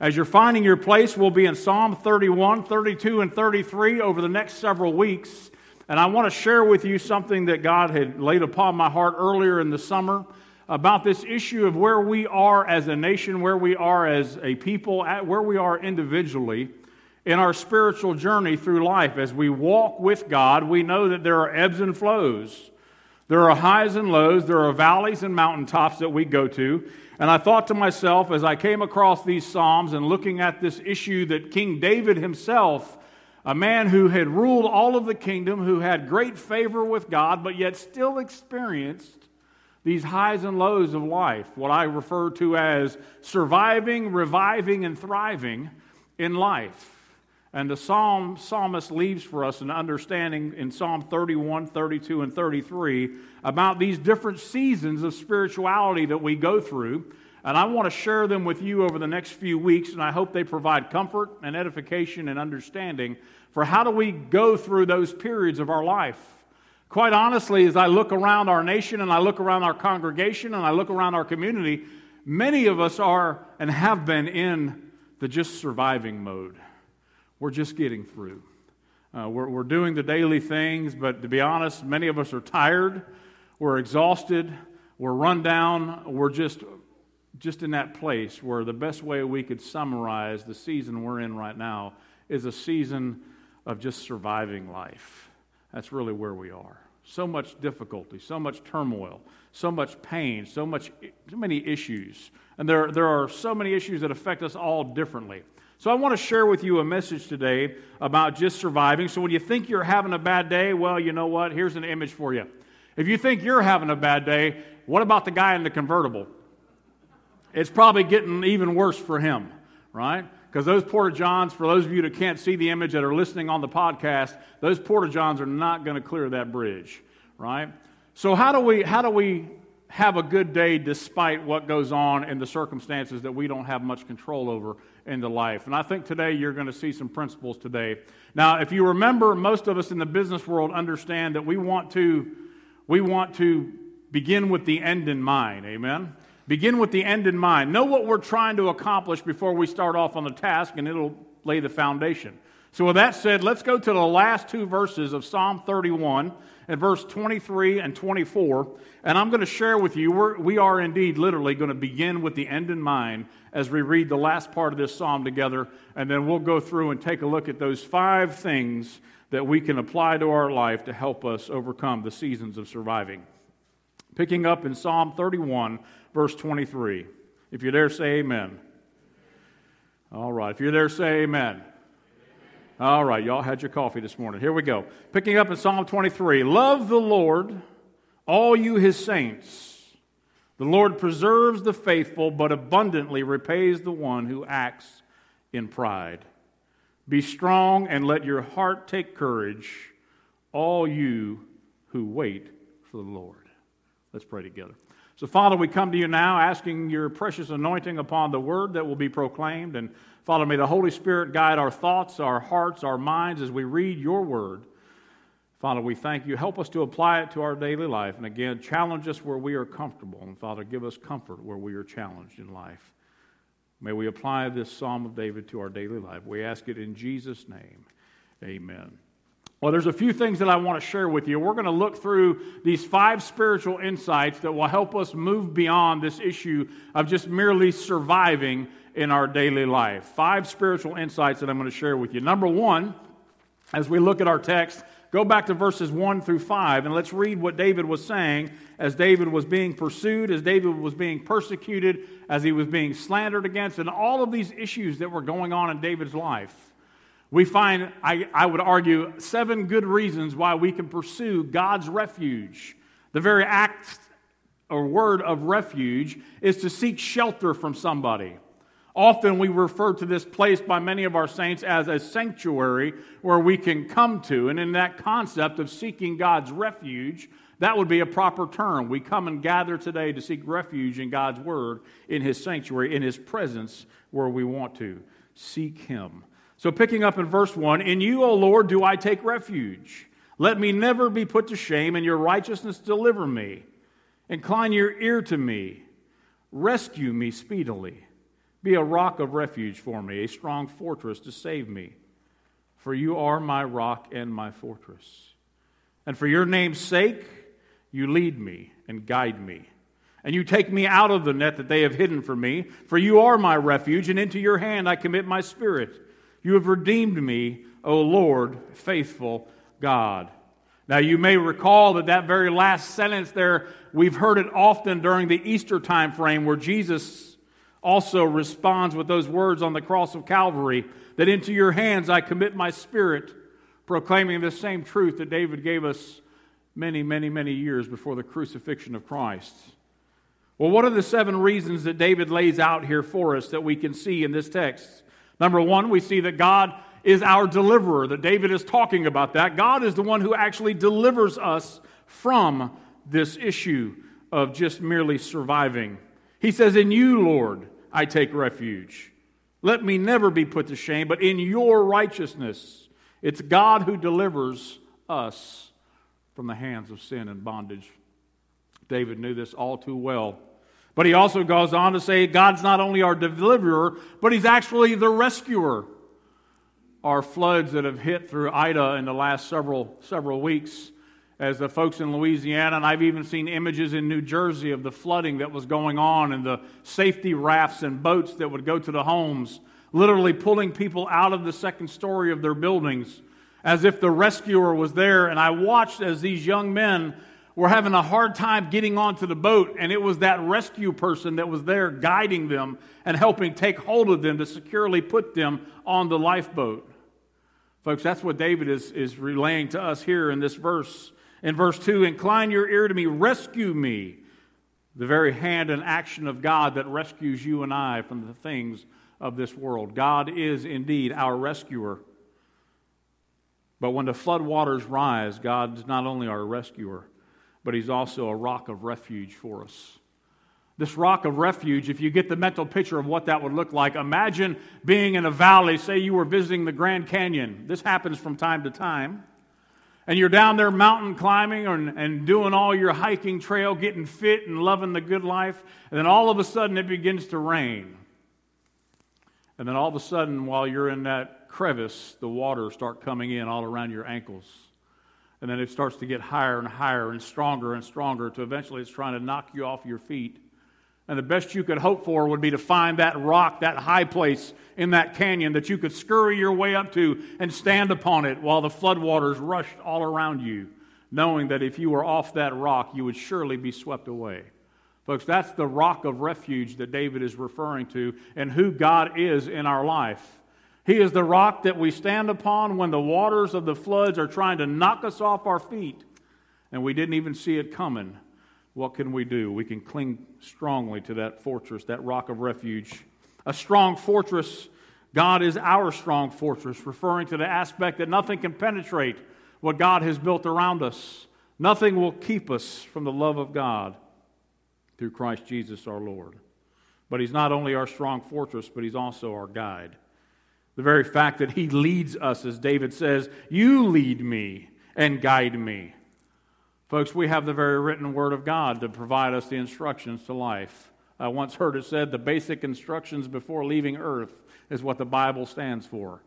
As you're finding your place, we'll be in Psalm 31, 32, and 33 over the next several weeks. And I want to share with you something that God had laid upon my heart earlier in the summer about this issue of where we are as a nation, where we are as a people, where we are individually in our spiritual journey through life. As we walk with God, we know that there are ebbs and flows. There are highs and lows, there are valleys and mountaintops that we go to. And I thought to myself as I came across these Psalms and looking at this issue that King David himself a man who had ruled all of the kingdom, who had great favor with God, but yet still experienced these highs and lows of life, what I refer to as surviving, reviving, and thriving in life. And the psalm, psalmist leaves for us an understanding in Psalm 31, 32, and 33 about these different seasons of spirituality that we go through. And I want to share them with you over the next few weeks, and I hope they provide comfort and edification and understanding for how do we go through those periods of our life. Quite honestly, as I look around our nation and I look around our congregation and I look around our community, many of us are and have been in the just surviving mode. We're just getting through. Uh, we're, we're doing the daily things, but to be honest, many of us are tired, we're exhausted, we're run down, we're just just in that place where the best way we could summarize the season we're in right now is a season of just surviving life. That's really where we are. So much difficulty, so much turmoil, so much pain, so much so many issues. And there, there are so many issues that affect us all differently. So I want to share with you a message today about just surviving. So when you think you're having a bad day, well, you know what? Here's an image for you. If you think you're having a bad day, what about the guy in the convertible? it's probably getting even worse for him, right? Because those porta johns, for those of you that can't see the image that are listening on the podcast, those porta johns are not going to clear that bridge, right? So how do we how do we have a good day despite what goes on in the circumstances that we don't have much control over in the life? And I think today you're going to see some principles today. Now, if you remember, most of us in the business world understand that we want to we want to begin with the end in mind. Amen. Begin with the end in mind. Know what we're trying to accomplish before we start off on the task, and it'll lay the foundation. So, with that said, let's go to the last two verses of Psalm 31 and verse 23 and 24. And I'm going to share with you, we're, we are indeed literally going to begin with the end in mind as we read the last part of this psalm together. And then we'll go through and take a look at those five things that we can apply to our life to help us overcome the seasons of surviving. Picking up in Psalm 31, verse 23. If you're there, say amen. All right. If you're there, say amen. All right. Y'all had your coffee this morning. Here we go. Picking up in Psalm 23 Love the Lord, all you his saints. The Lord preserves the faithful, but abundantly repays the one who acts in pride. Be strong and let your heart take courage, all you who wait for the Lord. Let's pray together. So, Father, we come to you now asking your precious anointing upon the word that will be proclaimed. And, Father, may the Holy Spirit guide our thoughts, our hearts, our minds as we read your word. Father, we thank you. Help us to apply it to our daily life. And again, challenge us where we are comfortable. And, Father, give us comfort where we are challenged in life. May we apply this Psalm of David to our daily life. We ask it in Jesus' name. Amen. Well, there's a few things that I want to share with you. We're going to look through these five spiritual insights that will help us move beyond this issue of just merely surviving in our daily life. Five spiritual insights that I'm going to share with you. Number one, as we look at our text, go back to verses 1 through 5 and let's read what David was saying as David was being pursued, as David was being persecuted, as he was being slandered against, and all of these issues that were going on in David's life we find, I, I, would argue, seven good reasons why we can pursue God's refuge. The very act or word of refuge is to seek shelter from somebody. Often we refer to this place by many of our saints as a sanctuary where we can come to. And in that concept of seeking God's refuge, that would be a proper term. We come and gather today to seek refuge in God's word, in His sanctuary, in His presence, where we want to. Seek Him. So, picking up in verse 1 In you, O Lord, do I take refuge. Let me never be put to shame, and your righteousness deliver me. Incline your ear to me. Rescue me speedily. Be a rock of refuge for me, a strong fortress to save me. For you are my rock and my fortress. And for your name's sake, you lead me and guide me. And you take me out of the net that they have hidden for me. For you are my refuge, and into your hand I commit my spirit. You have redeemed me, O Lord, faithful God. Now, you may recall that that very last sentence there, we've heard it often during the Easter time frame where Jesus also responds with those words on the cross of Calvary that into your hands I commit my spirit, proclaiming the same truth that David gave us many, many, many years before the crucifixion of Christ. Well, what are the seven reasons that David lays out here for us that we can see in this text? Number one, we see that God is our deliverer, that David is talking about that. God is the one who actually delivers us from this issue of just merely surviving. He says, In you, Lord, I take refuge. Let me never be put to shame, but in your righteousness. It's God who delivers us from the hands of sin and bondage. David knew this all too well. But he also goes on to say God's not only our deliverer, but he's actually the rescuer our floods that have hit through Ida in the last several, several weeks. As the folks in Louisiana, and I've even seen images in New Jersey of the flooding that was going on and the safety rafts and boats that would go to the homes, literally pulling people out of the second story of their buildings as if the rescuer was there. And I watched as these young men were having a hard time getting onto the boat, and it was that rescue person that was there guiding them and helping take hold of them to securely put them on the lifeboat. Folks, that's what David is, is relaying to us here in this verse. In verse 2, incline your ear to me, rescue me. The very hand and action of God that rescues you and I from the things of this world. God is indeed our rescuer. But when the flood waters rise, God is not only our rescuer, but He's also a rock of refuge for us this rock of refuge, if you get the mental picture of what that would look like, imagine being in a valley. Say you were visiting the Grand Canyon. This happens from time to time. And you're down there mountain climbing and, and doing all your hiking trail, getting fit and loving the good life. And then all of a sudden it begins to rain. And then all of a sudden, while you're in that crevice, the water start coming in all around your ankles. And then it starts to get higher and higher and stronger and stronger to eventually it's trying to knock you off your feet. And the best you could hope for would be to find that rock, that high place in that canyon that you could scurry your way up to and stand upon it while the floodwaters rushed all around you, knowing that if you were off that rock, you would surely be swept away. Folks, that's the rock of refuge that David is referring to and who God is in our life. He is the rock that we stand upon when the waters of the floods are trying to knock us off our feet and we didn't even see it coming what can we do? We can cling strongly to that fortress, that rock of refuge. A strong fortress, God is our strong fortress, referring to the aspect that nothing can penetrate what God has built around us. Nothing will keep us from the love of God through Christ Jesus our Lord. But He's not only our strong fortress, but He's also our guide. The very fact that He leads us, as David says, You lead me and guide me. Folks, we have the very written Word of God to provide us the instructions to life. I once heard it said the basic instructions before leaving earth is what the Bible stands for.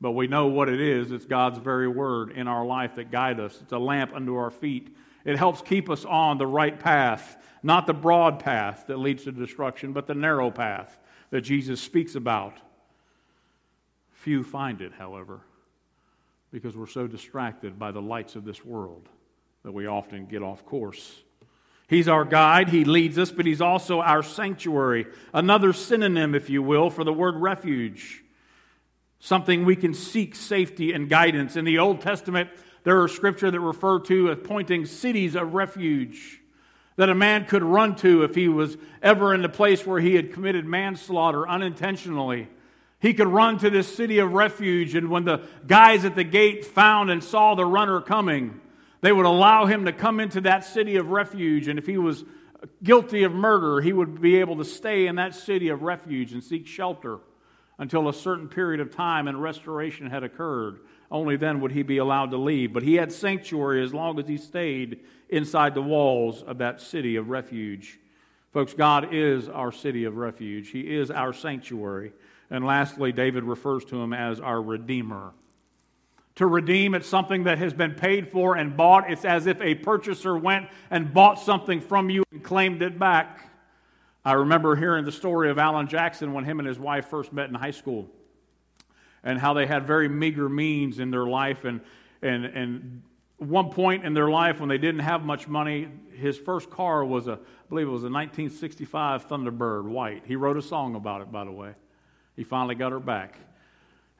But we know what it is. It's God's very word in our life that guide us. It's a lamp unto our feet. It helps keep us on the right path, not the broad path that leads to destruction, but the narrow path that Jesus speaks about. Few find it, however, because we're so distracted by the lights of this world that we often get off course. He's our guide, He leads us, but He's also our sanctuary. Another synonym, if you will, for the word refuge. Something we can seek safety and guidance. In the Old Testament, there are scripture that refer to appointing cities of refuge that a man could run to if he was ever in the place where he had committed manslaughter unintentionally. He could run to this city of refuge, and when the guys at the gate found and saw the runner coming, they would allow him to come into that city of refuge, and if he was guilty of murder, he would be able to stay in that city of refuge and seek shelter until a certain period of time and restoration had occurred. Only then would he be allowed to leave. But he had sanctuary as long as he stayed inside the walls of that city of refuge. Folks, God is our city of refuge, He is our sanctuary. And lastly, David refers to Him as our Redeemer. To redeem, it's something that has been paid for and bought. It's as if a purchaser went and bought something from you and claimed it back. I remember hearing the story of Alan Jackson when him and his wife first met in high school and how they had very meager means in their life. And, and, and one point in their life when they didn't have much money, his first car was a, I believe it was a 1965 Thunderbird white. He wrote a song about it, by the way. He finally got her back.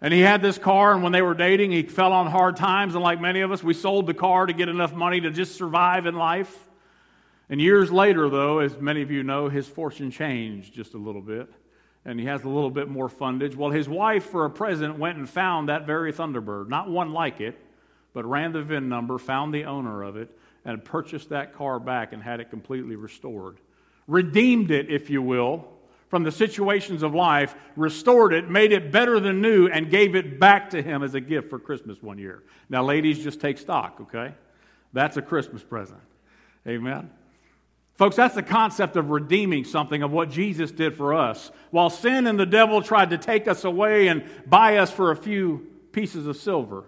And he had this car, and when they were dating, he fell on hard times. And like many of us, we sold the car to get enough money to just survive in life. And years later, though, as many of you know, his fortune changed just a little bit and he has a little bit more fundage. Well, his wife, for a present, went and found that very Thunderbird, not one like it, but ran the VIN number, found the owner of it, and purchased that car back and had it completely restored. Redeemed it, if you will, from the situations of life, restored it, made it better than new, and gave it back to him as a gift for Christmas one year. Now, ladies, just take stock, okay? That's a Christmas present. Amen. Folks, that's the concept of redeeming something of what Jesus did for us. While sin and the devil tried to take us away and buy us for a few pieces of silver,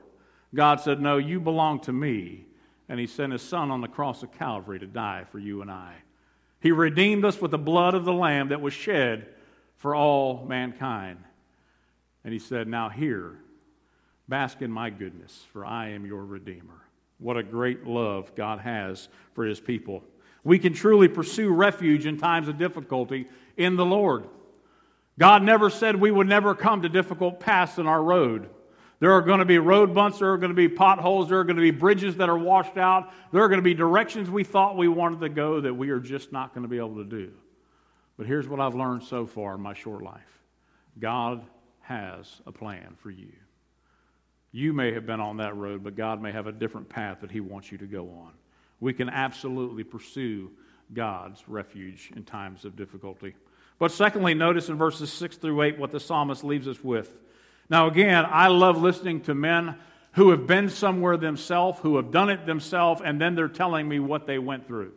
God said, No, you belong to me. And he sent his son on the cross of Calvary to die for you and I. He redeemed us with the blood of the Lamb that was shed for all mankind. And he said, Now here, bask in my goodness, for I am your Redeemer. What a great love God has for his people. We can truly pursue refuge in times of difficulty in the Lord. God never said we would never come to difficult paths in our road. There are going to be road bumps, there are going to be potholes, there are going to be bridges that are washed out, there are going to be directions we thought we wanted to go that we are just not going to be able to do. But here's what I've learned so far in my short life God has a plan for you. You may have been on that road, but God may have a different path that He wants you to go on we can absolutely pursue God's refuge in times of difficulty. But secondly, notice in verses 6 through 8 what the psalmist leaves us with. Now, again, I love listening to men who have been somewhere themselves, who have done it themselves, and then they're telling me what they went through.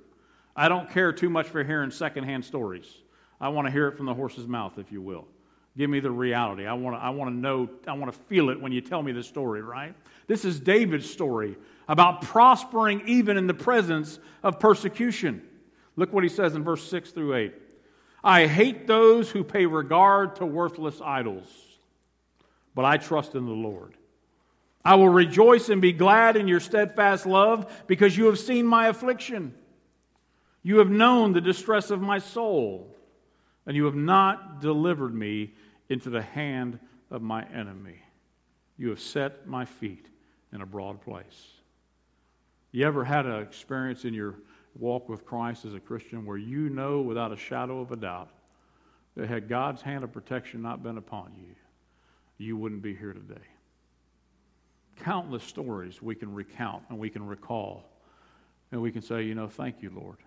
I don't care too much for hearing secondhand stories. I want to hear it from the horse's mouth, if you will. Give me the reality. I want to, I want to know, I want to feel it when you tell me the story, right? This is David's story about prospering even in the presence of persecution. Look what he says in verse 6 through 8. I hate those who pay regard to worthless idols, but I trust in the Lord. I will rejoice and be glad in your steadfast love because you have seen my affliction. You have known the distress of my soul, and you have not delivered me into the hand of my enemy. You have set my feet in a broad place. You ever had an experience in your walk with Christ as a Christian where you know without a shadow of a doubt that had God's hand of protection not been upon you, you wouldn't be here today? Countless stories we can recount and we can recall. And we can say, you know, thank you, Lord,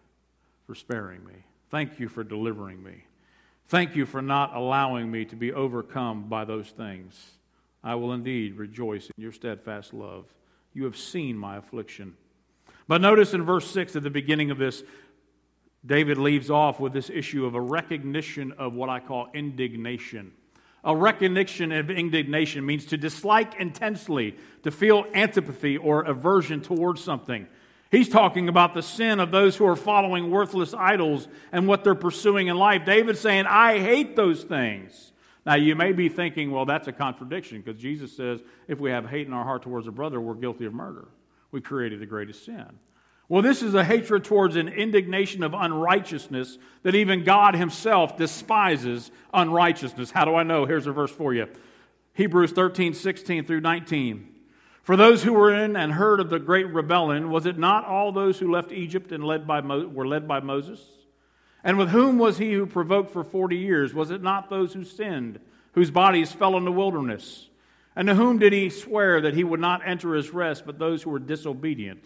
for sparing me. Thank you for delivering me. Thank you for not allowing me to be overcome by those things. I will indeed rejoice in your steadfast love. You have seen my affliction but notice in verse 6 at the beginning of this, David leaves off with this issue of a recognition of what I call indignation. A recognition of indignation means to dislike intensely, to feel antipathy or aversion towards something. He's talking about the sin of those who are following worthless idols and what they're pursuing in life. David's saying, I hate those things. Now, you may be thinking, well, that's a contradiction because Jesus says if we have hate in our heart towards a brother, we're guilty of murder we created the greatest sin. Well, this is a hatred towards an indignation of unrighteousness that even God Himself despises unrighteousness. How do I know? Here's a verse for you Hebrews 13, 16 through 19. For those who were in and heard of the great rebellion, was it not all those who left Egypt and led by Mo- were led by Moses? And with whom was he who provoked for 40 years? Was it not those who sinned, whose bodies fell in the wilderness? And to whom did he swear that he would not enter his rest, but those who were disobedient?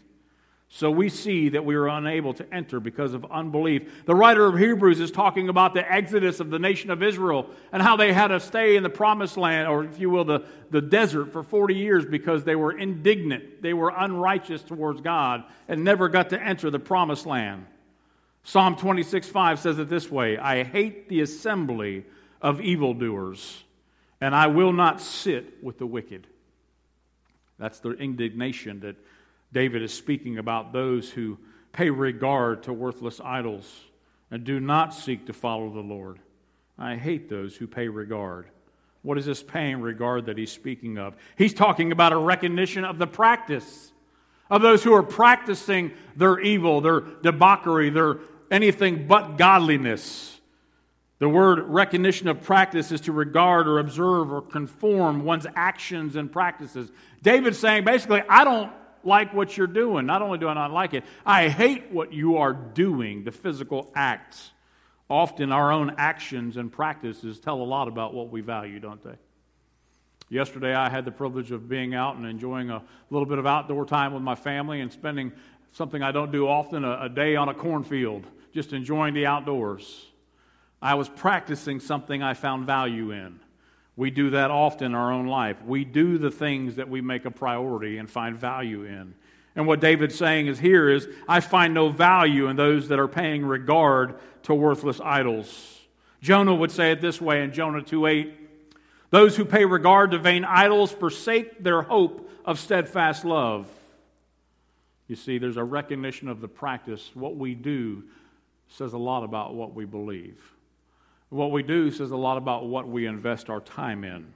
So we see that we are unable to enter because of unbelief. The writer of Hebrews is talking about the exodus of the nation of Israel and how they had to stay in the promised land, or if you will, the, the desert for 40 years because they were indignant. They were unrighteous towards God and never got to enter the promised land. Psalm 26 5 says it this way I hate the assembly of evildoers, and I will not sit with the wicked. That's the indignation that David is speaking about those who pay regard to worthless idols and do not seek to follow the Lord. I hate those who pay regard. What is this paying regard that he's speaking of? He's talking about a recognition of the practice of those who are practicing their evil, their debauchery, their anything but godliness. The word recognition of practice is to regard or observe or conform one's actions and practices. David's saying basically, I don't like what you're doing. Not only do I not like it, I hate what you are doing, the physical acts. Often our own actions and practices tell a lot about what we value, don't they? Yesterday, I had the privilege of being out and enjoying a little bit of outdoor time with my family and spending something I don't do often a, a day on a cornfield, just enjoying the outdoors. I was practicing something I found value in. We do that often in our own life. We do the things that we make a priority and find value in. And what David's saying is here is, I find no value in those that are paying regard to worthless idols. Jonah would say it this way in Jonah 2:8. Those who pay regard to vain idols forsake their hope of steadfast love. You see, there's a recognition of the practice. What we do says a lot about what we believe. What we do says a lot about what we invest our time in.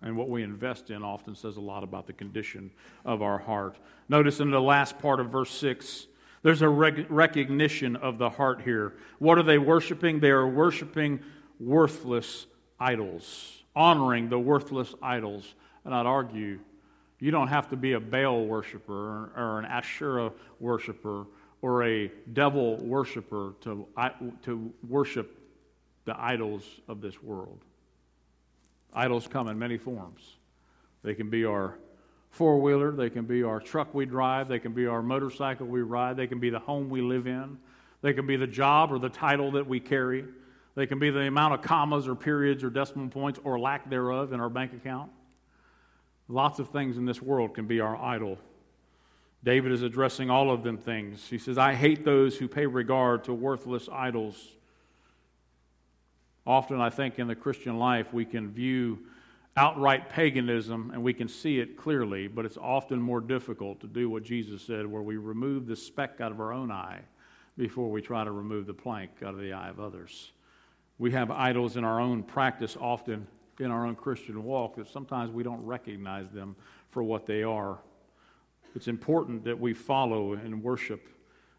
And what we invest in often says a lot about the condition of our heart. Notice in the last part of verse 6, there's a rec- recognition of the heart here. What are they worshiping? They are worshiping worthless idols, honoring the worthless idols. And I'd argue you don't have to be a Baal worshiper or an Asherah worshiper or a devil worshiper to, to worship the idols of this world. Idols come in many forms. They can be our four wheeler, they can be our truck we drive, they can be our motorcycle we ride, they can be the home we live in, they can be the job or the title that we carry, they can be the amount of commas or periods or decimal points or lack thereof in our bank account. Lots of things in this world can be our idol. David is addressing all of them things. He says, I hate those who pay regard to worthless idols. Often, I think, in the Christian life, we can view outright paganism and we can see it clearly, but it's often more difficult to do what Jesus said, where we remove the speck out of our own eye before we try to remove the plank out of the eye of others. We have idols in our own practice, often in our own Christian walk, that sometimes we don't recognize them for what they are. It's important that we follow and worship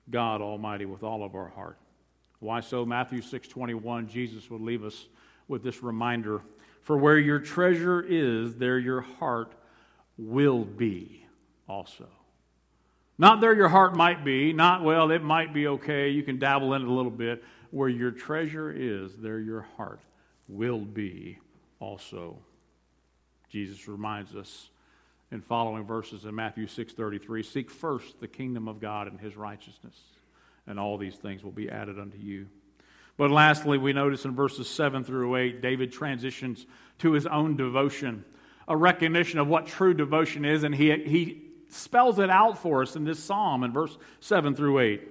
God Almighty with all of our heart. Why so? Matthew 6:21, Jesus would leave us with this reminder, for where your treasure is, there your heart will be also. Not there your heart might be, not well, it might be okay, you can dabble in it a little bit. Where your treasure is, there your heart will be also. Jesus reminds us in following verses in Matthew 6:33, seek first the kingdom of God and his righteousness and all these things will be added unto you. But lastly, we notice in verses 7 through 8, David transitions to his own devotion, a recognition of what true devotion is, and he, he spells it out for us in this psalm in verse 7 through 8.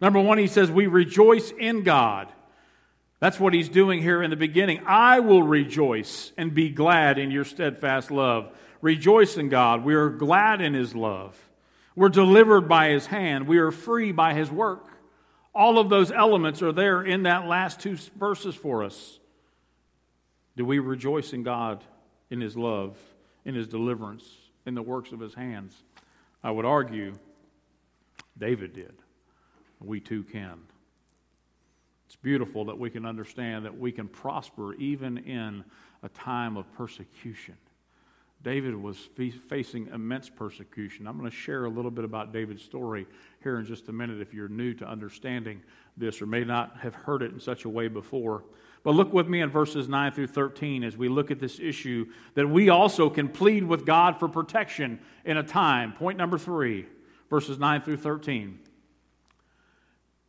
Number one, he says, We rejoice in God. That's what he's doing here in the beginning. I will rejoice and be glad in your steadfast love. Rejoice in God. We are glad in his love. We're delivered by his hand. We are free by his work. All of those elements are there in that last two verses for us. Do we rejoice in God, in his love, in his deliverance, in the works of his hands? I would argue David did. We too can. It's beautiful that we can understand that we can prosper even in a time of persecution. David was facing immense persecution. I'm going to share a little bit about David's story here in just a minute if you're new to understanding this or may not have heard it in such a way before. But look with me in verses 9 through 13 as we look at this issue that we also can plead with God for protection in a time. Point number three, verses 9 through 13.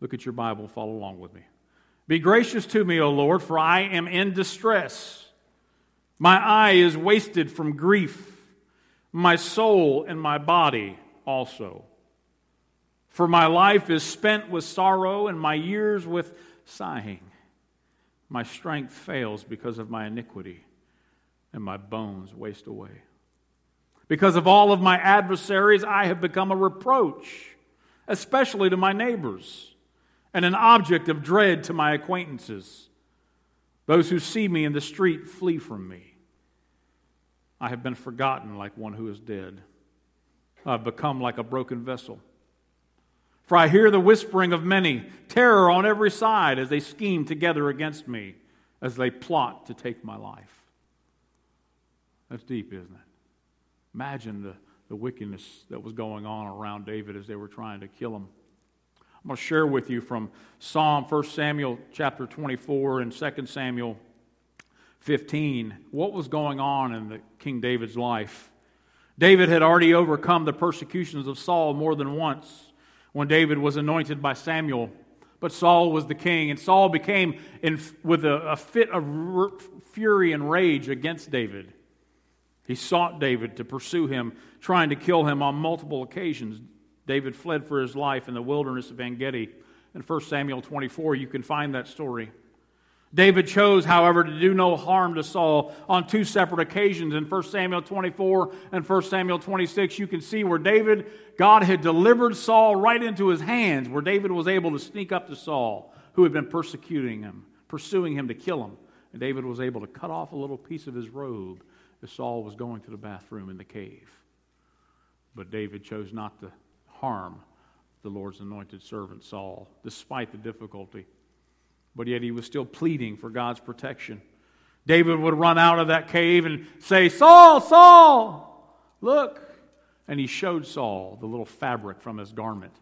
Look at your Bible, follow along with me. Be gracious to me, O Lord, for I am in distress. My eye is wasted from grief, my soul and my body also. For my life is spent with sorrow, and my years with sighing. My strength fails because of my iniquity, and my bones waste away. Because of all of my adversaries, I have become a reproach, especially to my neighbors, and an object of dread to my acquaintances. Those who see me in the street flee from me. I have been forgotten like one who is dead. I've become like a broken vessel. For I hear the whispering of many, terror on every side as they scheme together against me, as they plot to take my life. That's deep, isn't it? Imagine the, the wickedness that was going on around David as they were trying to kill him. I'm going to share with you from Psalm 1 Samuel chapter 24 and 2 Samuel 15 what was going on in the King David's life. David had already overcome the persecutions of Saul more than once when David was anointed by Samuel. But Saul was the king, and Saul became in, with a, a fit of fury and rage against David. He sought David to pursue him, trying to kill him on multiple occasions. David fled for his life in the wilderness of En Gedi. In 1 Samuel 24, you can find that story. David chose, however, to do no harm to Saul on two separate occasions. In 1 Samuel 24 and 1 Samuel 26, you can see where David, God had delivered Saul right into his hands, where David was able to sneak up to Saul, who had been persecuting him, pursuing him to kill him. And David was able to cut off a little piece of his robe as Saul was going to the bathroom in the cave. But David chose not to harm the Lord's anointed servant Saul, despite the difficulty. But yet he was still pleading for God's protection. David would run out of that cave and say, Saul, Saul, look. And he showed Saul the little fabric from his garment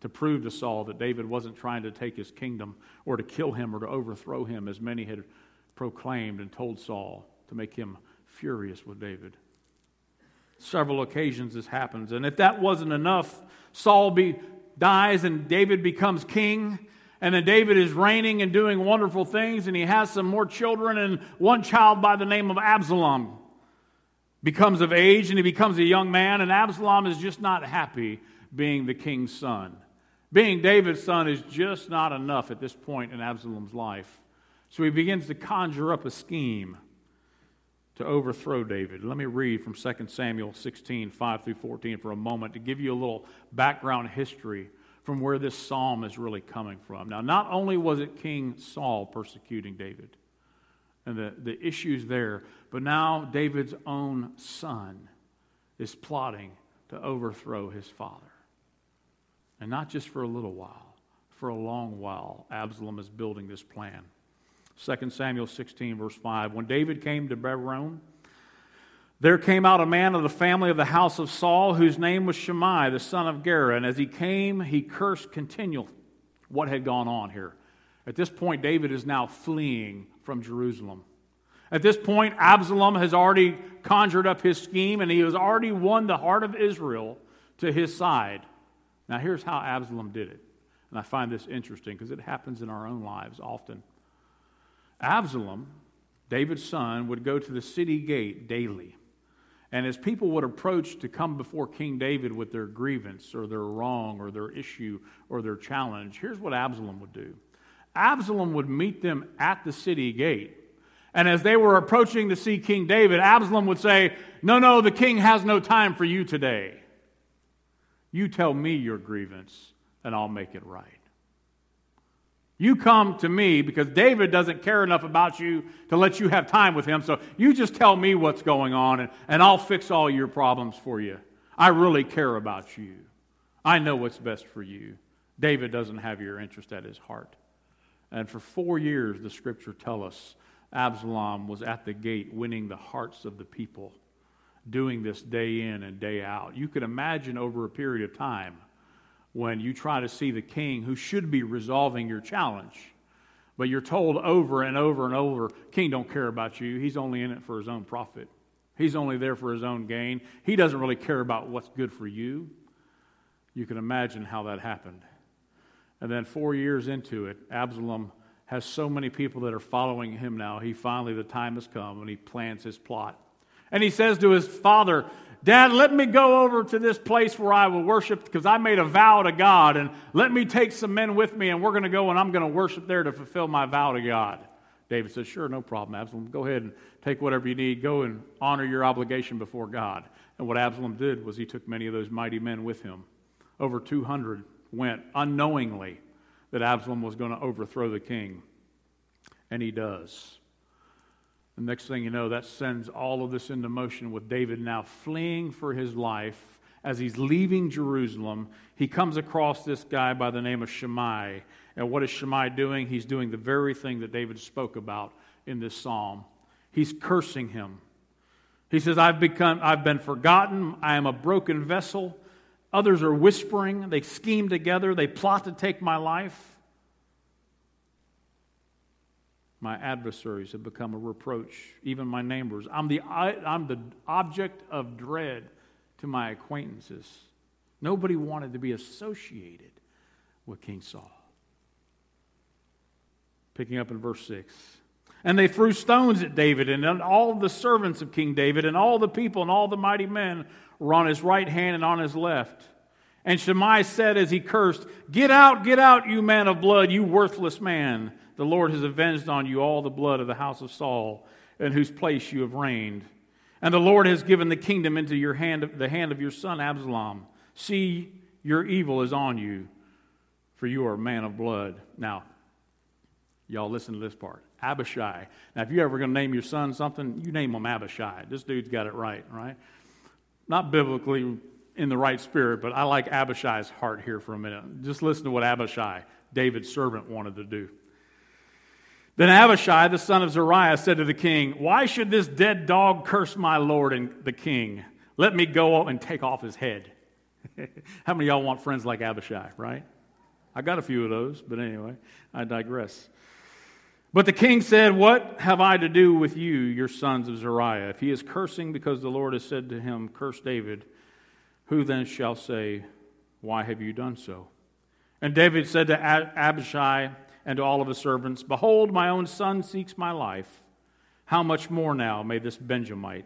to prove to Saul that David wasn't trying to take his kingdom or to kill him or to overthrow him, as many had proclaimed and told Saul to make him furious with David. Several occasions this happens. And if that wasn't enough, Saul be, dies and David becomes king. And then David is reigning and doing wonderful things, and he has some more children, and one child by the name of Absalom becomes of age and he becomes a young man, and Absalom is just not happy being the king's son. Being David's son is just not enough at this point in Absalom's life. So he begins to conjure up a scheme to overthrow David. Let me read from 2 Samuel 16, 5 through 14 for a moment to give you a little background history from where this psalm is really coming from. Now, not only was it King Saul persecuting David and the, the issues there, but now David's own son is plotting to overthrow his father. And not just for a little while, for a long while, Absalom is building this plan. 2 Samuel 16, verse 5. When David came to Bahurim, there came out a man of the family of the house of Saul, whose name was Shimei, the son of Gera. And as he came, he cursed continually what had gone on here. At this point, David is now fleeing from Jerusalem. At this point, Absalom has already conjured up his scheme and he has already won the heart of Israel to his side. Now, here's how Absalom did it. And I find this interesting because it happens in our own lives often. Absalom, David's son, would go to the city gate daily. And as people would approach to come before King David with their grievance or their wrong or their issue or their challenge, here's what Absalom would do Absalom would meet them at the city gate. And as they were approaching to see King David, Absalom would say, No, no, the king has no time for you today. You tell me your grievance, and I'll make it right. You come to me because David doesn't care enough about you to let you have time with him. So you just tell me what's going on and, and I'll fix all your problems for you. I really care about you. I know what's best for you. David doesn't have your interest at his heart. And for four years, the scripture tell us Absalom was at the gate winning the hearts of the people, doing this day in and day out. You could imagine over a period of time when you try to see the king who should be resolving your challenge. But you're told over and over and over, King don't care about you. He's only in it for his own profit. He's only there for his own gain. He doesn't really care about what's good for you. You can imagine how that happened. And then four years into it, Absalom has so many people that are following him now. He finally, the time has come, and he plans his plot. And he says to his father, Dad, let me go over to this place where I will worship because I made a vow to God, and let me take some men with me, and we're going to go and I'm going to worship there to fulfill my vow to God. David says, Sure, no problem, Absalom. Go ahead and take whatever you need. Go and honor your obligation before God. And what Absalom did was he took many of those mighty men with him. Over 200 went unknowingly that Absalom was going to overthrow the king. And he does. The next thing you know, that sends all of this into motion with David now fleeing for his life. As he's leaving Jerusalem, he comes across this guy by the name of Shimei. And what is Shimei doing? He's doing the very thing that David spoke about in this psalm. He's cursing him. He says, I've, become, I've been forgotten. I am a broken vessel. Others are whispering. They scheme together. They plot to take my life. My adversaries have become a reproach, even my neighbors. I'm the, I'm the object of dread to my acquaintances. Nobody wanted to be associated with King Saul. Picking up in verse 6. And they threw stones at David, and all the servants of King David, and all the people, and all the mighty men were on his right hand and on his left. And Shimei said as he cursed, Get out, get out, you man of blood, you worthless man. The Lord has avenged on you all the blood of the house of Saul, in whose place you have reigned. And the Lord has given the kingdom into your hand, the hand of your son Absalom. See, your evil is on you, for you are a man of blood. Now, y'all listen to this part. Abishai. Now, if you're ever going to name your son something, you name him Abishai. This dude's got it right, right? Not biblically in the right spirit, but I like Abishai's heart here for a minute. Just listen to what Abishai, David's servant, wanted to do. Then Abishai, the son of Zeruiah, said to the king, Why should this dead dog curse my lord and the king? Let me go and take off his head. How many y'all want friends like Abishai, right? I got a few of those, but anyway, I digress. But the king said, What have I to do with you, your sons of Zeruiah? If he is cursing because the Lord has said to him, Curse David, who then shall say, Why have you done so? And David said to Abishai, and to all of his servants, Behold, my own son seeks my life. How much more now may this Benjamite?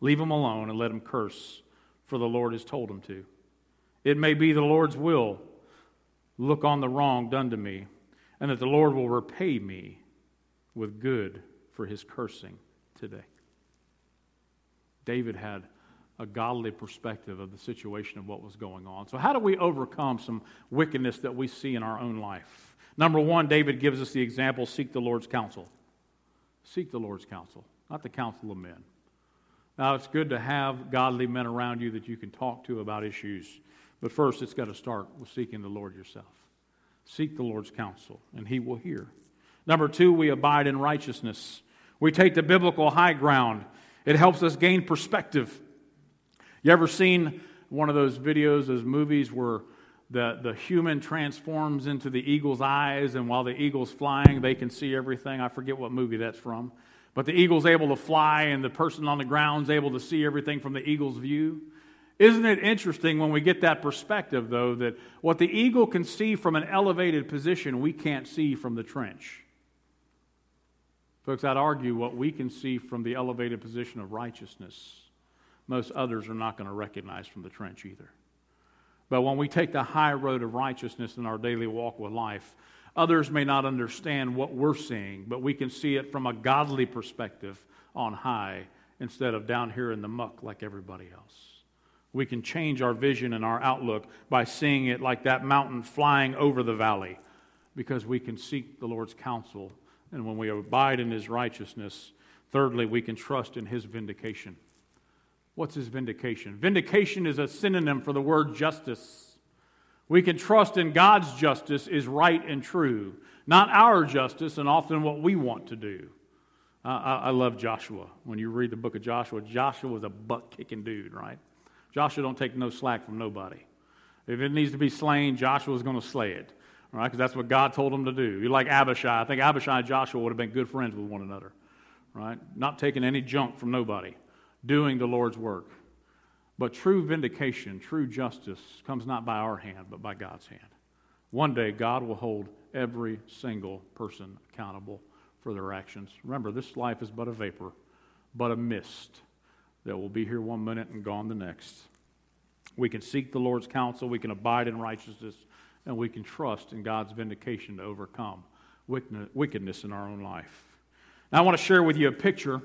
Leave him alone and let him curse, for the Lord has told him to. It may be the Lord's will. Look on the wrong done to me, and that the Lord will repay me with good for his cursing today. David had a godly perspective of the situation of what was going on. So, how do we overcome some wickedness that we see in our own life? Number one, David gives us the example seek the Lord's counsel. Seek the Lord's counsel, not the counsel of men. Now, it's good to have godly men around you that you can talk to about issues, but first, it's got to start with seeking the Lord yourself. Seek the Lord's counsel, and He will hear. Number two, we abide in righteousness. We take the biblical high ground. It helps us gain perspective. You ever seen one of those videos, those movies where the, the human transforms into the eagle's eyes, and while the eagle's flying, they can see everything. I forget what movie that's from. But the eagle's able to fly, and the person on the ground's able to see everything from the eagle's view. Isn't it interesting when we get that perspective, though, that what the eagle can see from an elevated position, we can't see from the trench? Folks, I'd argue what we can see from the elevated position of righteousness, most others are not going to recognize from the trench either. But when we take the high road of righteousness in our daily walk with life, others may not understand what we're seeing, but we can see it from a godly perspective on high instead of down here in the muck like everybody else. We can change our vision and our outlook by seeing it like that mountain flying over the valley because we can seek the Lord's counsel. And when we abide in his righteousness, thirdly, we can trust in his vindication. What's his vindication? Vindication is a synonym for the word justice. We can trust in God's justice is right and true, not our justice and often what we want to do. I, I love Joshua. When you read the book of Joshua, Joshua was a butt kicking dude, right? Joshua don't take no slack from nobody. If it needs to be slain, Joshua's going to slay it, right? Because that's what God told him to do. You like Abishai. I think Abishai and Joshua would have been good friends with one another, right? Not taking any junk from nobody doing the Lord's work. But true vindication, true justice comes not by our hand, but by God's hand. One day, God will hold every single person accountable for their actions. Remember, this life is but a vapor, but a mist. that will be here one minute and gone the next. We can seek the Lord's counsel, we can abide in righteousness, and we can trust in God's vindication to overcome wickedness in our own life. Now, I want to share with you a picture.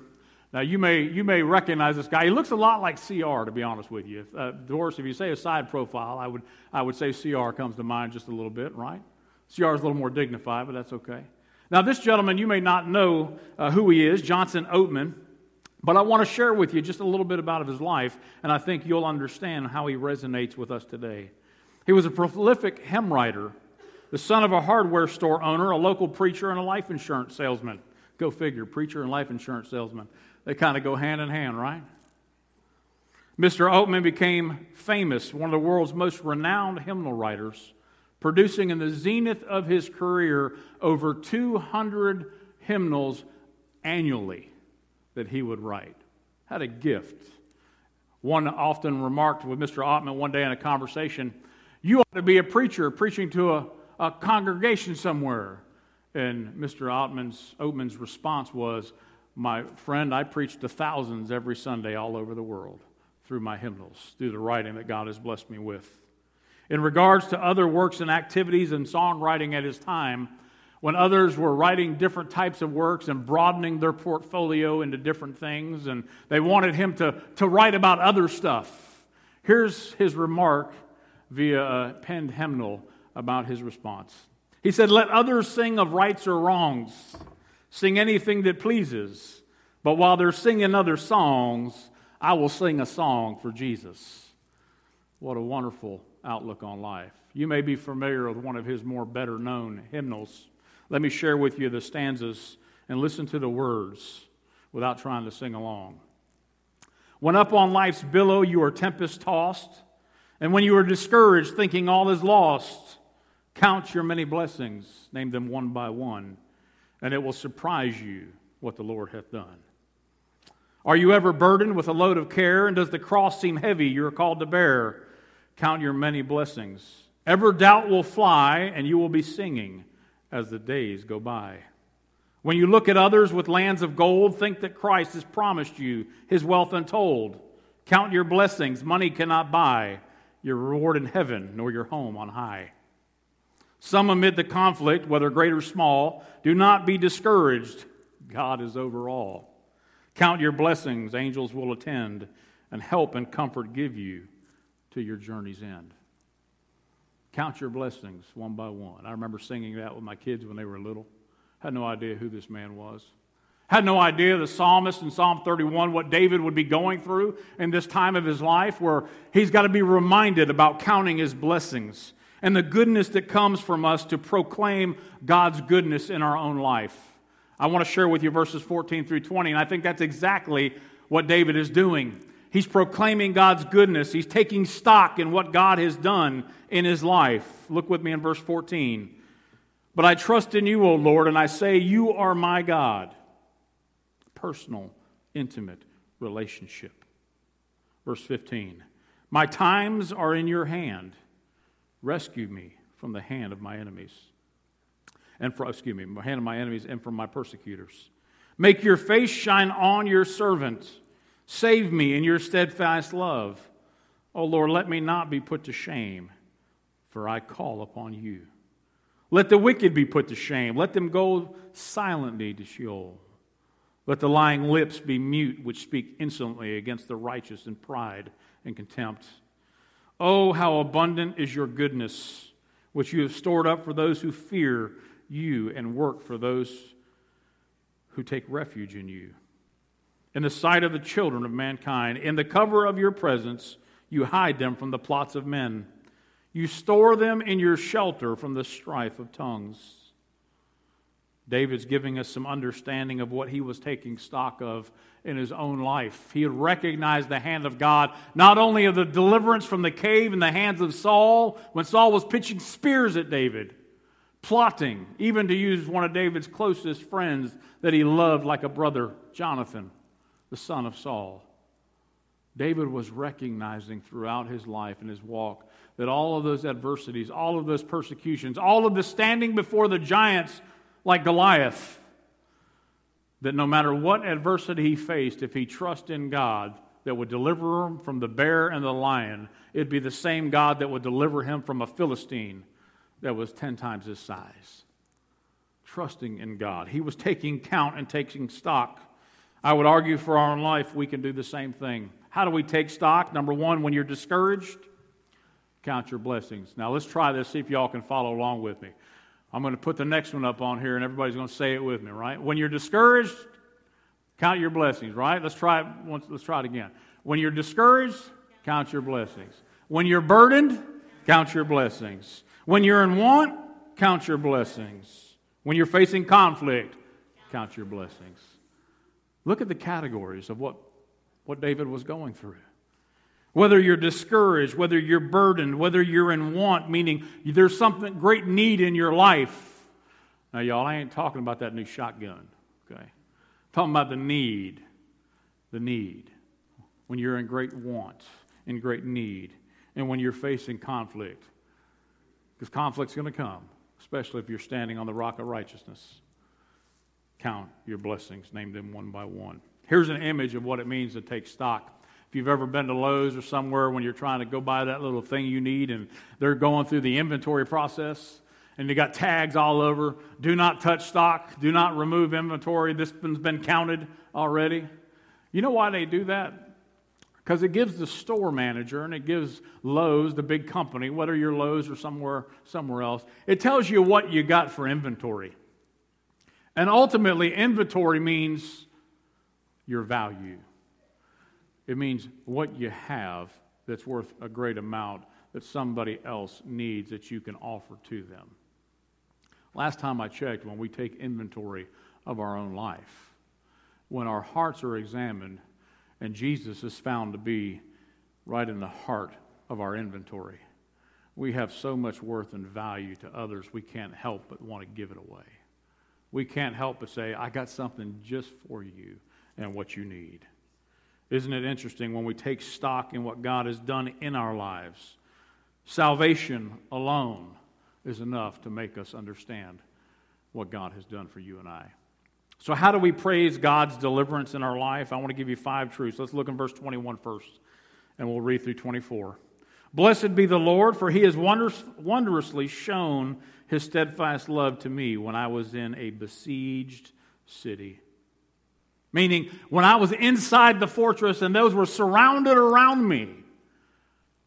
Now, you may, you may recognize this guy. He looks a lot like CR, to be honest with you. Uh, Doris, if you say a side profile, I would, I would say CR comes to mind just a little bit, right? CR is a little more dignified, but that's okay. Now, this gentleman, you may not know uh, who he is, Johnson Oatman, but I want to share with you just a little bit about his life, and I think you'll understand how he resonates with us today. He was a prolific hymn writer, the son of a hardware store owner, a local preacher, and a life insurance salesman. Go figure, preacher and life insurance salesman. They kind of go hand in hand, right? Mr. Oatman became famous, one of the world's most renowned hymnal writers producing in the zenith of his career over 200 hymnals annually that he would write. Had a gift. One often remarked with Mr. Oatman one day in a conversation, You ought to be a preacher preaching to a, a congregation somewhere. And Mr. Oatman's, Oatman's response was, My friend, I preach to thousands every Sunday all over the world through my hymnals, through the writing that God has blessed me with. In regards to other works and activities and songwriting at his time, when others were writing different types of works and broadening their portfolio into different things, and they wanted him to, to write about other stuff. Here's his remark via a penned hymnal about his response. He said, Let others sing of rights or wrongs, sing anything that pleases, but while they're singing other songs, I will sing a song for Jesus. What a wonderful outlook on life. You may be familiar with one of his more better known hymnals. Let me share with you the stanzas and listen to the words without trying to sing along. When up on life's billow you are tempest tossed, and when you are discouraged, thinking all is lost, count your many blessings, name them one by one, and it will surprise you what the Lord hath done. Are you ever burdened with a load of care, and does the cross seem heavy you are called to bear? Count your many blessings. Ever doubt will fly, and you will be singing as the days go by. When you look at others with lands of gold, think that Christ has promised you his wealth untold. Count your blessings, money cannot buy your reward in heaven, nor your home on high. Some amid the conflict, whether great or small, do not be discouraged. God is over all. Count your blessings, angels will attend, and help and comfort give you to your journey's end. Count your blessings one by one. I remember singing that with my kids when they were little. Had no idea who this man was. Had no idea the psalmist in Psalm 31 what David would be going through in this time of his life where he's got to be reminded about counting his blessings and the goodness that comes from us to proclaim God's goodness in our own life. I want to share with you verses 14 through 20, and I think that's exactly what David is doing. He's proclaiming God's goodness. He's taking stock in what God has done in his life. Look with me in verse 14. But I trust in you, O Lord, and I say, You are my God. Personal, intimate relationship. Verse 15. My times are in your hand. Rescue me from the hand of my enemies. And for, excuse me, my hand of my enemies and from my persecutors. Make your face shine on your servant Save me in your steadfast love. O Lord, let me not be put to shame, for I call upon you. Let the wicked be put to shame. Let them go silently to Sheol. Let the lying lips be mute, which speak insolently against the righteous in pride and contempt. Oh, how abundant is your goodness, which you have stored up for those who fear you and work for those who take refuge in you in the sight of the children of mankind. In the cover of your presence, you hide them from the plots of men. You store them in your shelter from the strife of tongues. David's giving us some understanding of what he was taking stock of in his own life. He had recognized the hand of God, not only of the deliverance from the cave in the hands of Saul, when Saul was pitching spears at David, plotting, even to use one of David's closest friends that he loved like a brother, Jonathan the son of Saul. David was recognizing throughout his life and his walk that all of those adversities, all of those persecutions, all of the standing before the giants like Goliath, that no matter what adversity he faced, if he trusted in God, that would deliver him from the bear and the lion, it'd be the same God that would deliver him from a Philistine that was 10 times his size. Trusting in God. He was taking count and taking stock. I would argue for our own life, we can do the same thing. How do we take stock? Number one, when you're discouraged, count your blessings. Now, let's try this, see if y'all can follow along with me. I'm going to put the next one up on here, and everybody's going to say it with me, right? When you're discouraged, count your blessings, right? Let's try it once. Let's try it again. When you're discouraged, count your blessings. When you're burdened, count your blessings. When you're in want, count your blessings. When you're facing conflict, count your blessings. Look at the categories of what, what David was going through. Whether you're discouraged, whether you're burdened, whether you're in want, meaning there's something great need in your life. Now, y'all, I ain't talking about that new shotgun, okay? I'm talking about the need. The need. When you're in great want, in great need, and when you're facing conflict. Because conflict's going to come, especially if you're standing on the rock of righteousness. Count your blessings, name them one by one. Here's an image of what it means to take stock if you've ever been to Lowe's or somewhere when you're trying to go buy that little thing you need and they're going through the inventory process and they got tags all over do not touch stock, do not remove inventory, this has been counted already. You know why they do that? Because it gives the store manager and it gives Lowe's, the big company, whether you're Lowe's or somewhere, somewhere else, it tells you what you got for inventory. And ultimately, inventory means your value. It means what you have that's worth a great amount that somebody else needs that you can offer to them. Last time I checked, when we take inventory of our own life, when our hearts are examined and Jesus is found to be right in the heart of our inventory, we have so much worth and value to others, we can't help but want to give it away. We can't help but say, I got something just for you and what you need. Isn't it interesting when we take stock in what God has done in our lives? Salvation alone is enough to make us understand what God has done for you and I. So, how do we praise God's deliverance in our life? I want to give you five truths. Let's look in verse 21 first, and we'll read through 24. Blessed be the Lord, for he has wondrous, wondrously shown his steadfast love to me when I was in a besieged city. Meaning, when I was inside the fortress and those were surrounded around me,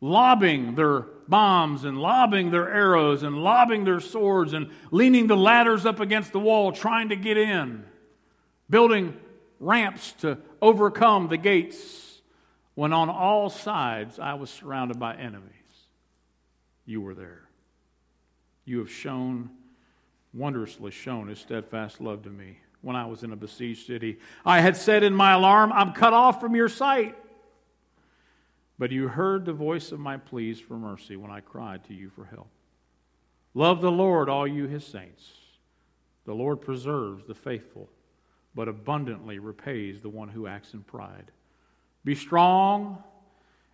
lobbing their bombs and lobbing their arrows and lobbing their swords and leaning the ladders up against the wall, trying to get in, building ramps to overcome the gates, when on all sides I was surrounded by enemies. You were there. You have shown, wondrously shown, his steadfast love to me when I was in a besieged city. I had said in my alarm, I'm cut off from your sight. But you heard the voice of my pleas for mercy when I cried to you for help. Love the Lord, all you his saints. The Lord preserves the faithful, but abundantly repays the one who acts in pride. Be strong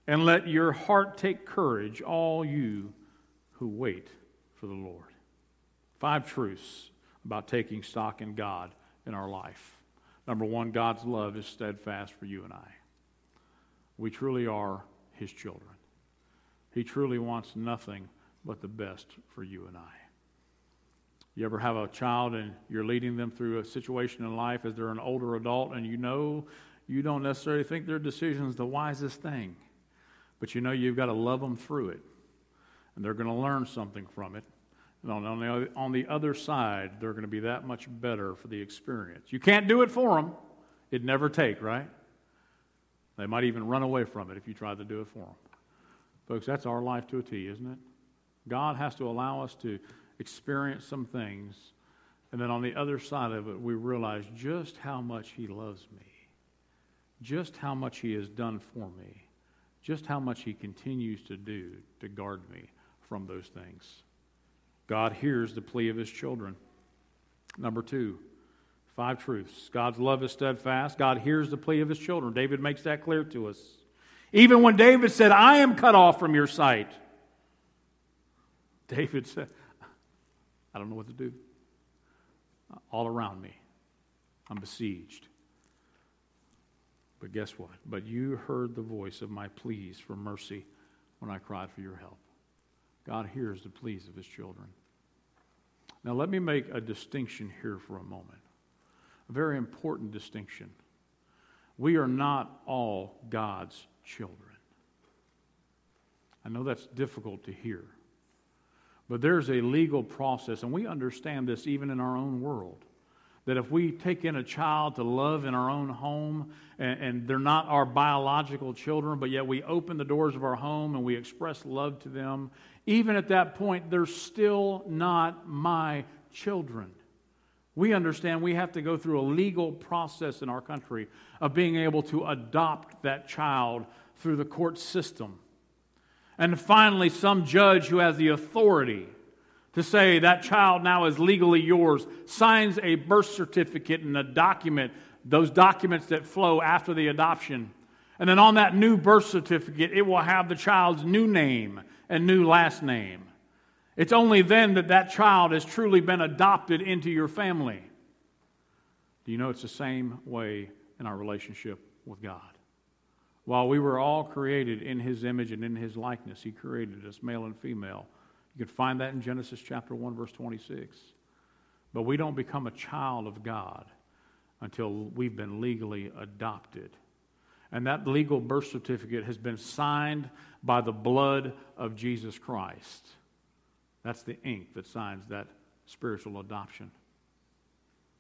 and let your heart take courage, all you who wait for the Lord. Five truths about taking stock in God in our life. Number one, God's love is steadfast for you and I. We truly are His children. He truly wants nothing but the best for you and I. You ever have a child and you're leading them through a situation in life as they're an older adult and you know you don't necessarily think their decision is the wisest thing, but you know you've got to love them through it and they're going to learn something from it and on the, on the other side, they're going to be that much better for the experience. You can't do it for them. It'd never take, right? They might even run away from it if you tried to do it for them. Folks, that's our life to a T, isn't it? God has to allow us to experience some things, and then on the other side of it, we realize just how much He loves me, just how much He has done for me, just how much He continues to do to guard me from those things. God hears the plea of his children. Number two, five truths. God's love is steadfast. God hears the plea of his children. David makes that clear to us. Even when David said, I am cut off from your sight, David said, I don't know what to do. All around me, I'm besieged. But guess what? But you heard the voice of my pleas for mercy when I cried for your help. God hears the pleas of his children. Now, let me make a distinction here for a moment, a very important distinction. We are not all God's children. I know that's difficult to hear, but there's a legal process, and we understand this even in our own world. That if we take in a child to love in our own home, and, and, they're not our biological children, but yet we open the doors of our home and we express love to them, even at that point, they're still not my children. We understand we have to go through a legal process in our country of being able to adopt that child through the court system. And finally, some judge who has the authority to say that child now is legally yours signs a birth certificate and a document, those documents that flow after the adoption. And then on that new birth certificate, it will have the child's new name and new last name. It's only then that that child has truly been adopted into your family. Do you know it's the same way in our relationship with God? While we were all created in His image and in His likeness, He created us male and female. You can find that in Genesis chapter 1, verse 26. But we don't become a child of God until we've been legally adopted. And that legal birth certificate has been signed by the blood of Jesus Christ. That's the ink that signs that spiritual adoption.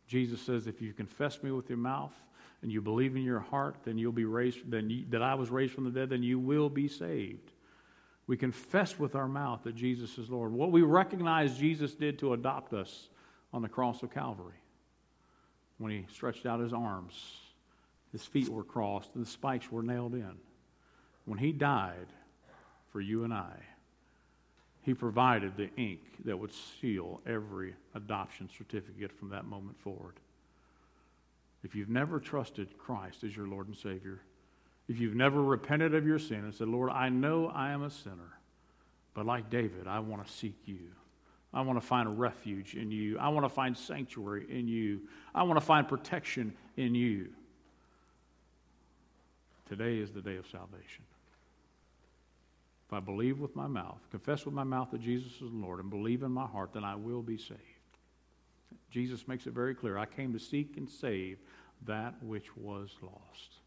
Jesus says, if you confess me with your mouth and you believe in your heart, then you'll be raised, then you, that I was raised from the dead, then you will be saved. We confess with our mouth that Jesus is Lord. What we recognize Jesus did to adopt us on the cross of Calvary when he stretched out his arms, his feet were crossed, and the spikes were nailed in. When he died for you and I, he provided the ink that would seal every adoption certificate from that moment forward. If you've never trusted Christ as your Lord and Savior, if you've never repented of your sin and said, Lord, I know I am a sinner, but like David, I want to seek you. I want to find a refuge in you. I want to find sanctuary in you. I want to find protection in you. Today is the day of salvation. If I believe with my mouth, confess with my mouth that Jesus is Lord, and believe in my heart, then I will be saved. Jesus makes it very clear I came to seek and save that which was lost.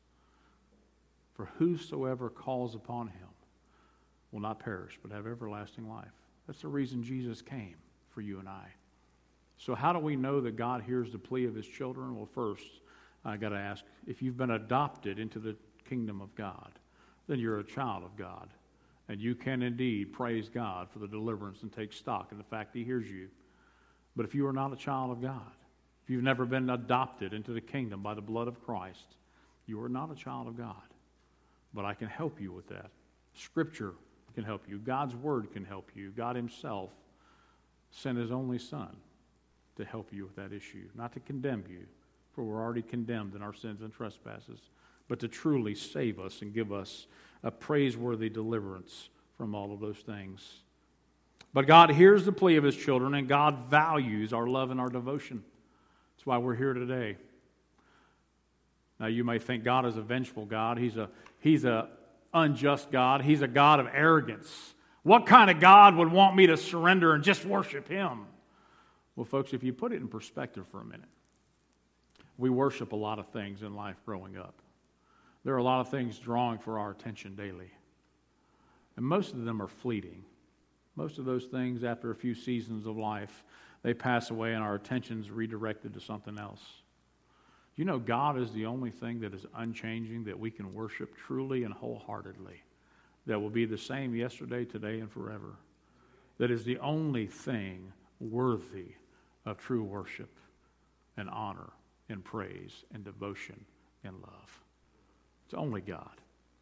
For whosoever calls upon him will not perish, but have everlasting life. That's the reason Jesus came for you and I. So, how do we know that God hears the plea of his children? Well, first, I got to ask if you've been adopted into the kingdom of God, then you're a child of God. And you can indeed praise God for the deliverance and take stock in the fact He hears you. But if you are not a child of God, if you've never been adopted into the kingdom by the blood of Christ, you are not a child of God. But I can help you with that. Scripture can help you, God's Word can help you. God Himself sent His only Son to help you with that issue, not to condemn you, for we're already condemned in our sins and trespasses, but to truly save us and give us a praiseworthy deliverance from all of those things. But God hears the plea of his children, and God values our love and our devotion. That's why we're here today. Now, you may think God is a vengeful God. He's a, he's a unjust God. He's a God of arrogance. What kind of God would want me to surrender and just worship him? Well, folks, if you put it in perspective for a minute, we worship a lot of things in life growing up. There are a lot of things drawing for our attention daily. And most of them are fleeting. Most of those things, after a few seasons of life, they pass away and our attention's redirected to something else. You know, God is the only thing that is unchanging that we can worship truly and wholeheartedly, that will be the same yesterday, today, and forever. That is the only thing worthy of true worship and honor and praise and devotion and love. It's only God.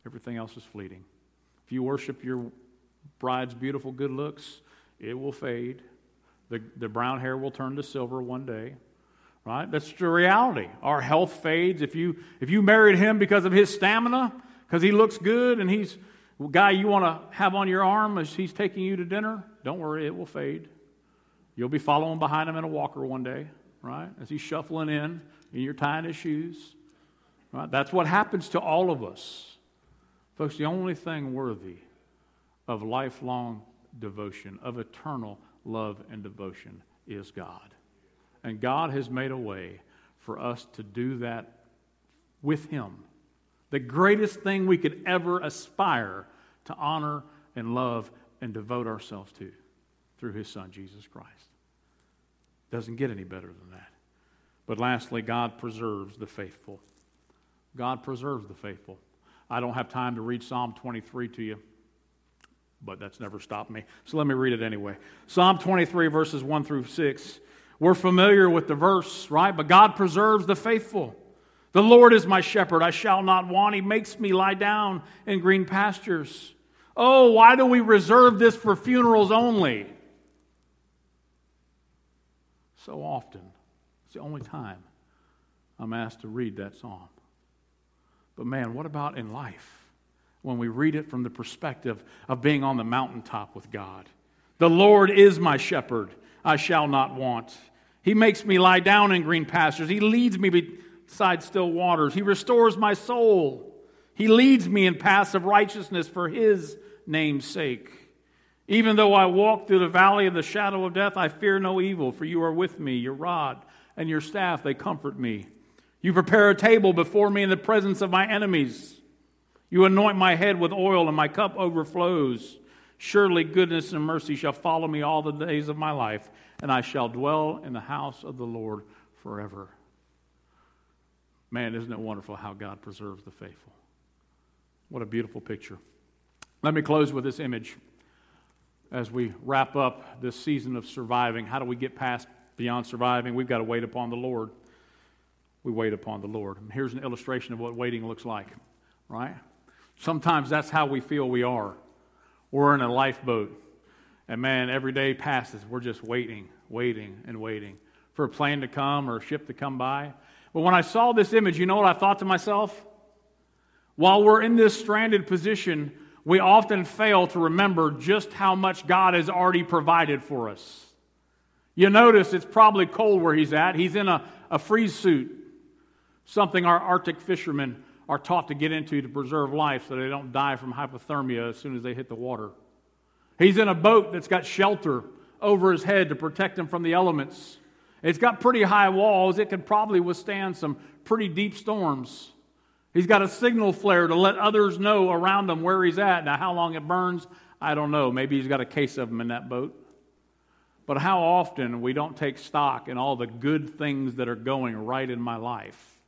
Everything else is fleeting. If you worship your bride's beautiful good looks, it will fade. The, the brown hair will turn to silver one day. Right? That's the reality. Our health fades. If you if you married him because of his stamina, because he looks good and he's guy you want to have on your arm as he's taking you to dinner, don't worry, it will fade. You'll be following behind him in a walker one day, right? As he's shuffling in and you're tying his shoes. Right? That's what happens to all of us. Folks, the only thing worthy of lifelong devotion, of eternal love and devotion, is God. And God has made a way for us to do that with Him. The greatest thing we could ever aspire to honor and love and devote ourselves to through His Son, Jesus Christ. Doesn't get any better than that. But lastly, God preserves the faithful. God preserves the faithful. I don't have time to read Psalm 23 to you, but that's never stopped me. So let me read it anyway. Psalm 23, verses 1 through 6. We're familiar with the verse, right? But God preserves the faithful. The Lord is my shepherd, I shall not want. He makes me lie down in green pastures. Oh, why do we reserve this for funerals only? So often, it's the only time I'm asked to read that psalm. But man, what about in life when we read it from the perspective of being on the mountaintop with God? The Lord is my shepherd, I shall not want. He makes me lie down in green pastures. He leads me beside still waters. He restores my soul. He leads me in paths of righteousness for his name's sake. Even though I walk through the valley of the shadow of death, I fear no evil, for you are with me. Your rod and your staff, they comfort me. You prepare a table before me in the presence of my enemies. You anoint my head with oil, and my cup overflows. Surely goodness and mercy shall follow me all the days of my life, and I shall dwell in the house of the Lord forever. Man, isn't it wonderful how God preserves the faithful? What a beautiful picture. Let me close with this image as we wrap up this season of surviving. How do we get past beyond surviving? We've got to wait upon the Lord we wait upon the Lord. And here's an illustration of what waiting looks like, right? Sometimes that's how we feel we are. We're in a lifeboat, and man, every day passes, we're just waiting, waiting, and waiting for a plane to come or a ship to come by. But when I saw this image, you know what I thought to myself? While we're in this stranded position, we often fail to remember just how much God has already provided for us. You notice it's probably cold where he's at. He's in a, a freeze suit something our Arctic fishermen are taught to get into to preserve life so they don't die from hypothermia as soon as they hit the water. He's in a boat that's got shelter over his head to protect him from the elements. It's got pretty high walls. It could probably withstand some pretty deep storms. He's got a signal flare to let others know around him where he's at. Now, how long it burns, I don't know. Maybe he's got a case of them in that boat. But how often we don't take stock in all the good things that are going right in my life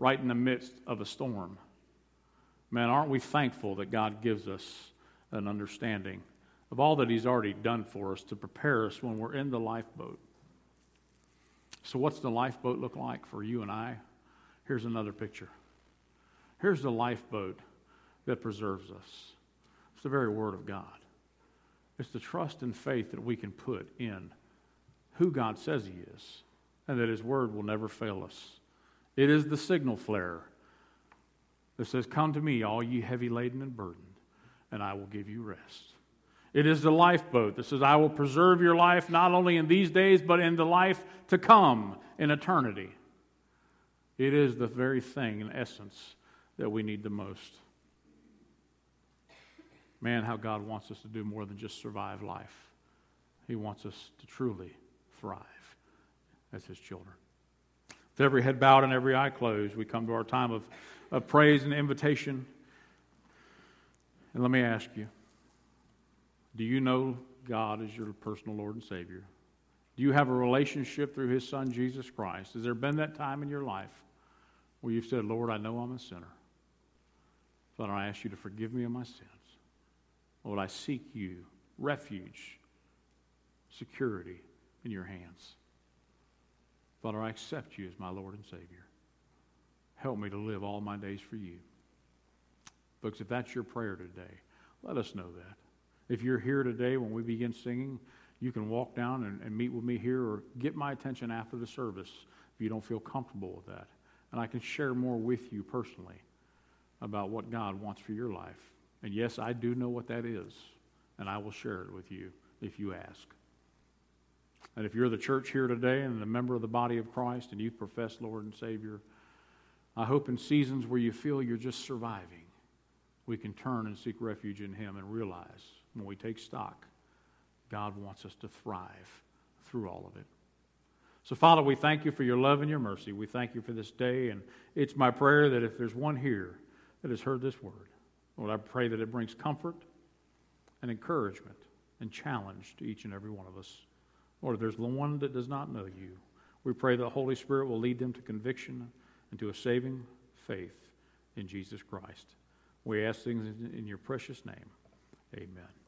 right in the midst of a storm. Man, aren't we thankful that God gives us an understanding of all that He's already done for us to prepare us when we're in the lifeboat? So, what's the lifeboat look like for you and I? Here's another picture. Here's the lifeboat that preserves us. It's the very Word of God. It's the trust and faith that we can put in who God says He is, and that His Word will never fail us. It is the signal flare that says, Come to me, all ye heavy laden and burdened, and I will give you rest. It is the lifeboat that says, I will preserve your life not only in these days, but in the life to come in eternity. It is the very thing, in essence, that we need the most. Man, how God wants us to do more than just survive life. He wants us to truly thrive as His children. With every head bowed and every eye closed, we come to our time of, of praise and invitation. And let me ask you do you know God as your personal Lord and Savior? Do you have a relationship through His Son, Jesus Christ? Has there been that time in your life where you've said, Lord, I know I'm a sinner. Father, I ask you to forgive me of my sins. Lord, I seek you, refuge, security in your hands. Father, I accept you as my Lord and Savior. Help me to live all my days for you. Folks, if that's your prayer today, let us know that. If you're here today when we begin singing, you can walk down and, and, meet with me here or get my attention after the service if you don't feel comfortable with that. And I can share more with you personally about what God wants for your life. And yes, I do know what that is, and I will share it with you if you ask. And if you're the church here today and a member of the body of Christ and you profess Lord and Savior, I hope in seasons where you feel you're just surviving, we can turn and seek refuge in Him and realize when we take stock, God wants us to thrive through all of it. So, Father, we thank you for your love and your mercy. We thank you for this day. And it's my prayer that if there's one here that has heard this word, Lord, I pray that it brings comfort and encouragement and challenge to each and every one of us. Lord, if there's the one that does not know you, we pray that the Holy Spirit will lead them to conviction and to a saving faith in Jesus Christ. We ask things in your precious name. Amen.